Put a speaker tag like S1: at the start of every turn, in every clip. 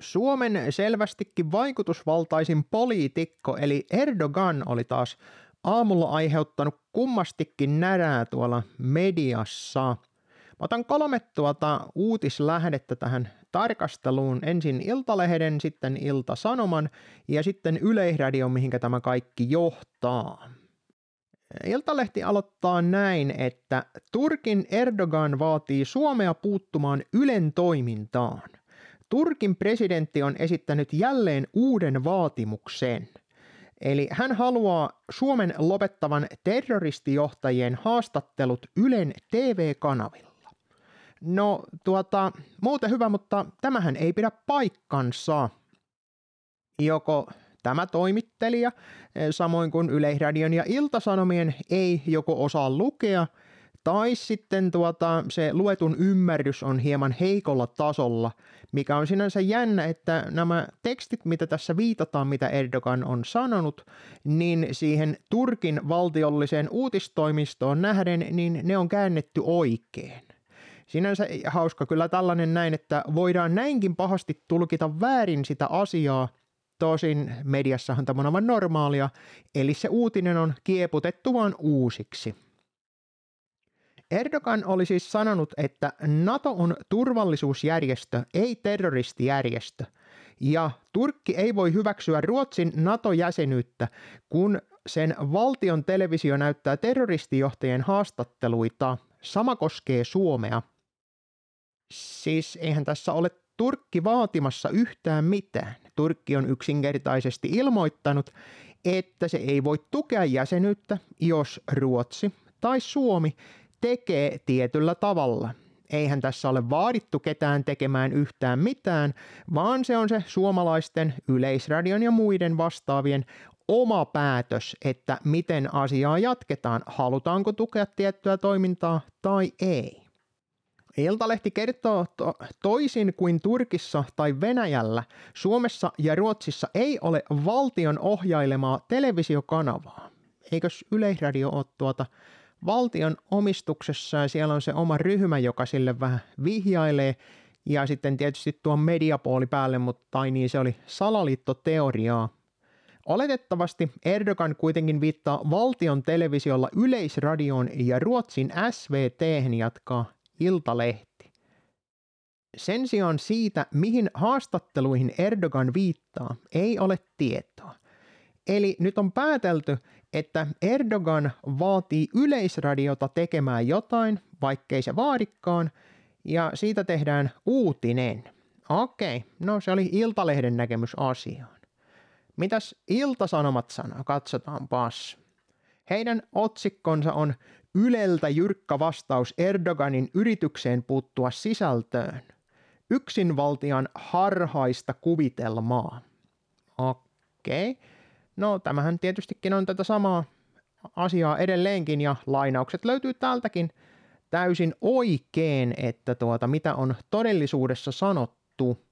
S1: Suomen selvästikin vaikutusvaltaisin poliitikko eli Erdogan oli taas aamulla aiheuttanut kummastikin närää tuolla mediassa. Mä otan kolme tuota uutislähdettä tähän tarkasteluun. Ensin Iltalehden, sitten Ilta-Sanoman ja sitten Yleisradio, mihinkä tämä kaikki johtaa. Iltalehti aloittaa näin, että Turkin Erdogan vaatii Suomea puuttumaan Ylen toimintaan. Turkin presidentti on esittänyt jälleen uuden vaatimuksen. Eli hän haluaa Suomen lopettavan terroristijohtajien haastattelut Ylen TV-kanavilla. No tuota, muuten hyvä, mutta tämähän ei pidä paikkansa. Joko tämä toimittelija, samoin kuin Yleisradion ja Iltasanomien, ei joko osaa lukea – tai sitten tuota, se luetun ymmärrys on hieman heikolla tasolla, mikä on sinänsä jännä, että nämä tekstit, mitä tässä viitataan, mitä Erdogan on sanonut, niin siihen Turkin valtiolliseen uutistoimistoon nähden, niin ne on käännetty oikein. Sinänsä hauska kyllä tällainen näin, että voidaan näinkin pahasti tulkita väärin sitä asiaa, Tosin mediassahan tämä on aivan normaalia, eli se uutinen on kieputettu vaan uusiksi. Erdogan oli siis sanonut, että NATO on turvallisuusjärjestö, ei terroristijärjestö, ja Turkki ei voi hyväksyä Ruotsin NATO-jäsenyyttä, kun sen valtion televisio näyttää terroristijohtajien haastatteluita. Sama koskee Suomea. Siis eihän tässä ole Turkki vaatimassa yhtään mitään. Turkki on yksinkertaisesti ilmoittanut, että se ei voi tukea jäsenyyttä, jos Ruotsi tai Suomi tekee tietyllä tavalla. Eihän tässä ole vaadittu ketään tekemään yhtään mitään, vaan se on se suomalaisten yleisradion ja muiden vastaavien oma päätös, että miten asiaa jatketaan, halutaanko tukea tiettyä toimintaa tai ei. Iltalehti kertoo to- toisin kuin Turkissa tai Venäjällä, Suomessa ja Ruotsissa ei ole valtion ohjailemaa televisiokanavaa. Eikös Yleisradio ole tuota valtion omistuksessa ja siellä on se oma ryhmä, joka sille vähän vihjailee ja sitten tietysti tuo mediapooli päälle, mutta tai niin se oli salaliittoteoriaa. Oletettavasti Erdogan kuitenkin viittaa valtion televisiolla Yleisradioon ja Ruotsin SVT jatkaa Iltalehti. Sen sijaan siitä, mihin haastatteluihin Erdogan viittaa, ei ole tietoa. Eli nyt on päätelty, että Erdogan vaatii yleisradiota tekemään jotain, vaikkei se vaadikaan, ja siitä tehdään uutinen. Okei, no se oli Iltalehden näkemys asiaan. Mitäs Iltasanomat sanoo? Katsotaanpas. Heidän otsikkonsa on Yleltä jyrkkä vastaus Erdoganin yritykseen puuttua sisältöön. Yksinvaltian harhaista kuvitelmaa. Okei. Okay. No tämähän tietystikin on tätä samaa asiaa edelleenkin ja lainaukset löytyy täältäkin täysin oikein, että tuota, mitä on todellisuudessa sanottu.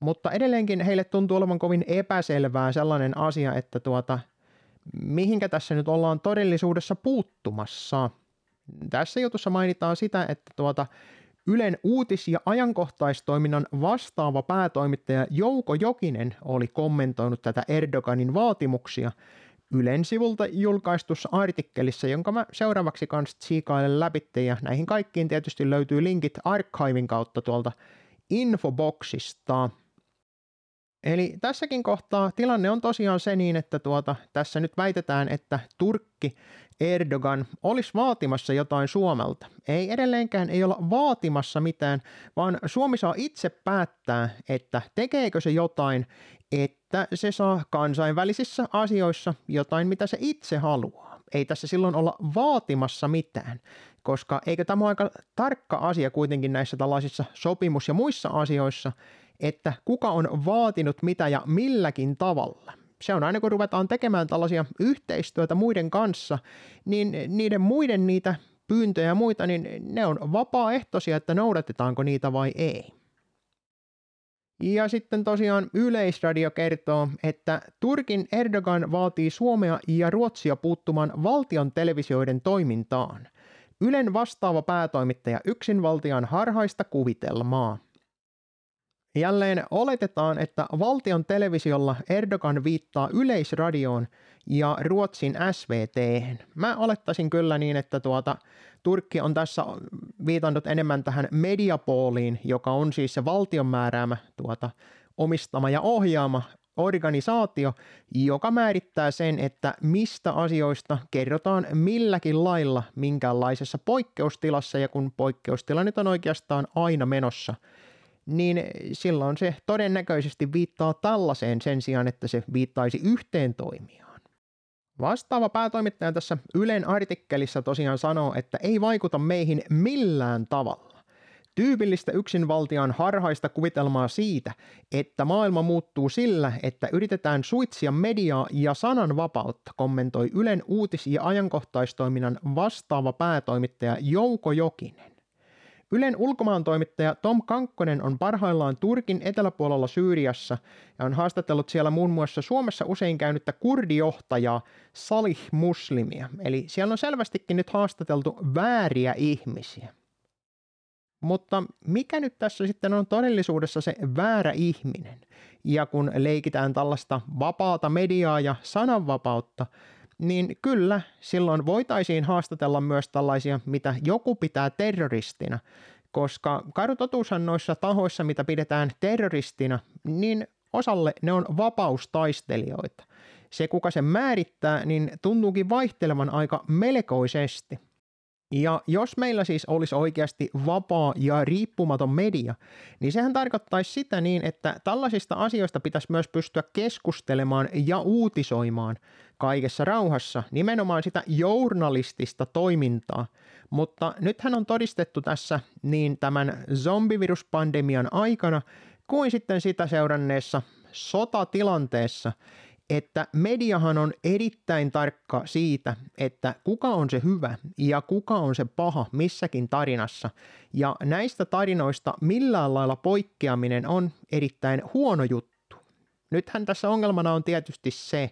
S1: Mutta edelleenkin heille tuntuu olevan kovin epäselvää sellainen asia, että tuota, mihinkä tässä nyt ollaan todellisuudessa puuttumassa. Tässä jutussa mainitaan sitä, että tuota, Ylen uutis- ja ajankohtaistoiminnan vastaava päätoimittaja Jouko Jokinen oli kommentoinut tätä Erdoganin vaatimuksia Ylen sivulta julkaistussa artikkelissa, jonka mä seuraavaksi kanssa tsiikailen läpi, ja näihin kaikkiin tietysti löytyy linkit archivin kautta tuolta infoboxista. Eli tässäkin kohtaa tilanne on tosiaan se niin, että tuota, tässä nyt väitetään, että Turkki Erdogan olisi vaatimassa jotain Suomelta. Ei edelleenkään ei olla vaatimassa mitään, vaan Suomi saa itse päättää, että tekeekö se jotain, että se saa kansainvälisissä asioissa jotain, mitä se itse haluaa. Ei tässä silloin olla vaatimassa mitään, koska eikö tämä ole aika tarkka asia kuitenkin näissä tällaisissa sopimus- ja muissa asioissa, että kuka on vaatinut mitä ja milläkin tavalla se on aina kun ruvetaan tekemään tällaisia yhteistyötä muiden kanssa, niin niiden muiden niitä pyyntöjä ja muita, niin ne on vapaaehtoisia, että noudatetaanko niitä vai ei. Ja sitten tosiaan Yleisradio kertoo, että Turkin Erdogan vaatii Suomea ja Ruotsia puuttumaan valtion televisioiden toimintaan. Ylen vastaava päätoimittaja yksinvaltian harhaista kuvitelmaa. Jälleen oletetaan, että valtion televisiolla Erdogan viittaa yleisradioon ja Ruotsin SVT. Mä olettaisin kyllä niin, että tuota, Turkki on tässä viitannut enemmän tähän mediapooliin, joka on siis se valtion määräämä tuota, omistama ja ohjaama organisaatio, joka määrittää sen, että mistä asioista kerrotaan milläkin lailla minkäänlaisessa poikkeustilassa, ja kun poikkeustila nyt on oikeastaan aina menossa, niin silloin se todennäköisesti viittaa tällaiseen sen sijaan, että se viittaisi yhteen toimijaan. Vastaava päätoimittaja tässä Ylen artikkelissa tosiaan sanoo, että ei vaikuta meihin millään tavalla. Tyypillistä yksinvaltiaan harhaista kuvitelmaa siitä, että maailma muuttuu sillä, että yritetään suitsia mediaa ja sananvapautta, kommentoi Ylen uutis- ja ajankohtaistoiminnan vastaava päätoimittaja Jouko Jokinen. Ylen ulkomaantoimittaja Tom Kankkonen on parhaillaan Turkin eteläpuolella Syyriassa ja on haastatellut siellä muun muassa Suomessa usein käynyttä kurdijohtajaa Salih Muslimia. Eli siellä on selvästikin nyt haastateltu vääriä ihmisiä. Mutta mikä nyt tässä sitten on todellisuudessa se väärä ihminen? Ja kun leikitään tällaista vapaata mediaa ja sananvapautta, niin kyllä silloin voitaisiin haastatella myös tällaisia, mitä joku pitää terroristina, koska karutotuushan noissa tahoissa, mitä pidetään terroristina, niin osalle ne on vapaustaistelijoita. Se, kuka sen määrittää, niin tuntuukin vaihtelevan aika melkoisesti. Ja jos meillä siis olisi oikeasti vapaa ja riippumaton media, niin sehän tarkoittaisi sitä niin, että tällaisista asioista pitäisi myös pystyä keskustelemaan ja uutisoimaan kaikessa rauhassa, nimenomaan sitä journalistista toimintaa. Mutta nythän on todistettu tässä niin tämän zombiviruspandemian aikana kuin sitten sitä seuranneessa sotatilanteessa, että mediahan on erittäin tarkka siitä, että kuka on se hyvä ja kuka on se paha missäkin tarinassa. Ja näistä tarinoista millään lailla poikkeaminen on erittäin huono juttu. Nythän tässä ongelmana on tietysti se,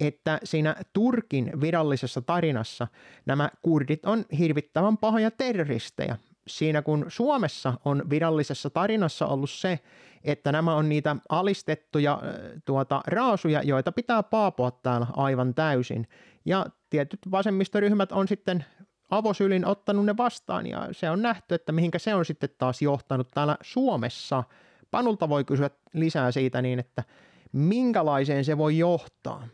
S1: että siinä Turkin virallisessa tarinassa nämä kurdit on hirvittävän pahoja terroristeja. Siinä kun Suomessa on virallisessa tarinassa ollut se, että nämä on niitä alistettuja tuota, raasuja, joita pitää paapua täällä aivan täysin. Ja tietyt vasemmistoryhmät on sitten avosylin ottanut ne vastaan ja se on nähty, että mihinkä se on sitten taas johtanut täällä Suomessa. Panulta voi kysyä lisää siitä niin, että minkälaiseen se voi johtaa.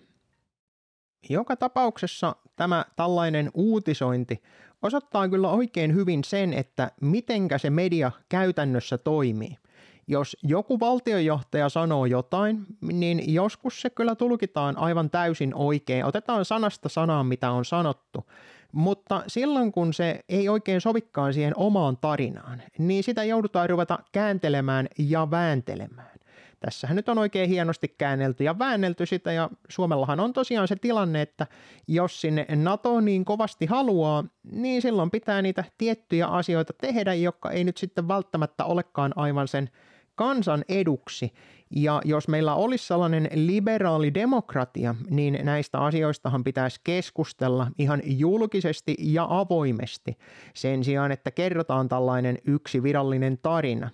S1: Joka tapauksessa tämä tällainen uutisointi osoittaa kyllä oikein hyvin sen, että mitenkä se media käytännössä toimii – jos joku valtiojohtaja sanoo jotain, niin joskus se kyllä tulkitaan aivan täysin oikein. Otetaan sanasta sanaan, mitä on sanottu. Mutta silloin, kun se ei oikein sovikaan siihen omaan tarinaan, niin sitä joudutaan ruveta kääntelemään ja vääntelemään. Tässähän nyt on oikein hienosti käännelty ja väännelty sitä, ja Suomellahan on tosiaan se tilanne, että jos sinne NATO niin kovasti haluaa, niin silloin pitää niitä tiettyjä asioita tehdä, jotka ei nyt sitten välttämättä olekaan aivan sen kansan eduksi. Ja jos meillä olisi sellainen liberaali demokratia, niin näistä asioistahan pitäisi keskustella ihan julkisesti ja avoimesti sen sijaan, että kerrotaan tällainen yksi virallinen tarina.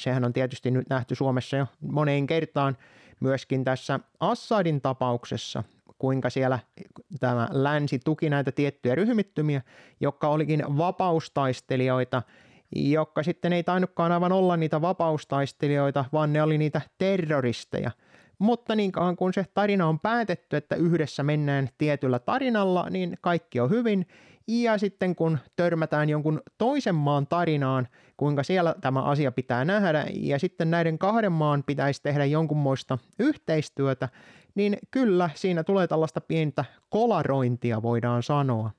S1: Sehän on tietysti nyt nähty Suomessa jo moneen kertaan myöskin tässä Assadin tapauksessa, kuinka siellä tämä länsi tuki näitä tiettyjä ryhmittymiä, jotka olikin vapaustaistelijoita – jotka sitten ei tainnutkaan aivan olla niitä vapaustaistelijoita, vaan ne oli niitä terroristeja. Mutta niin kauan kun se tarina on päätetty, että yhdessä mennään tietyllä tarinalla, niin kaikki on hyvin. Ja sitten kun törmätään jonkun toisen maan tarinaan, kuinka siellä tämä asia pitää nähdä, ja sitten näiden kahden maan pitäisi tehdä jonkunmoista yhteistyötä, niin kyllä siinä tulee tällaista pientä kolarointia voidaan sanoa.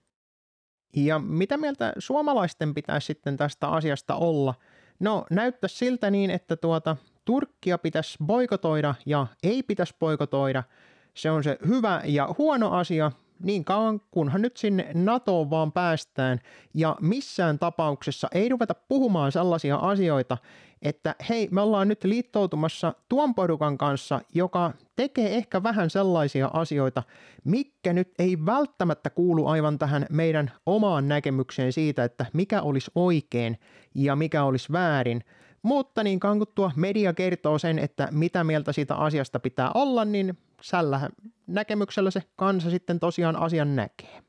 S1: Ja mitä mieltä suomalaisten pitäisi sitten tästä asiasta olla? No näyttää siltä niin, että tuota, Turkkia pitäisi boikotoida ja ei pitäisi boikotoida. Se on se hyvä ja huono asia, niin kauan kunhan nyt sinne NATOon vaan päästään ja missään tapauksessa ei ruveta puhumaan sellaisia asioita, että hei, me ollaan nyt liittoutumassa tuon porukan kanssa, joka tekee ehkä vähän sellaisia asioita, mikä nyt ei välttämättä kuulu aivan tähän meidän omaan näkemykseen siitä, että mikä olisi oikein ja mikä olisi väärin, Mutta niin kun tuo media kertoo sen, että mitä mieltä siitä asiasta pitää olla, niin sällä näkemyksellä se kansa sitten tosiaan asian näkee.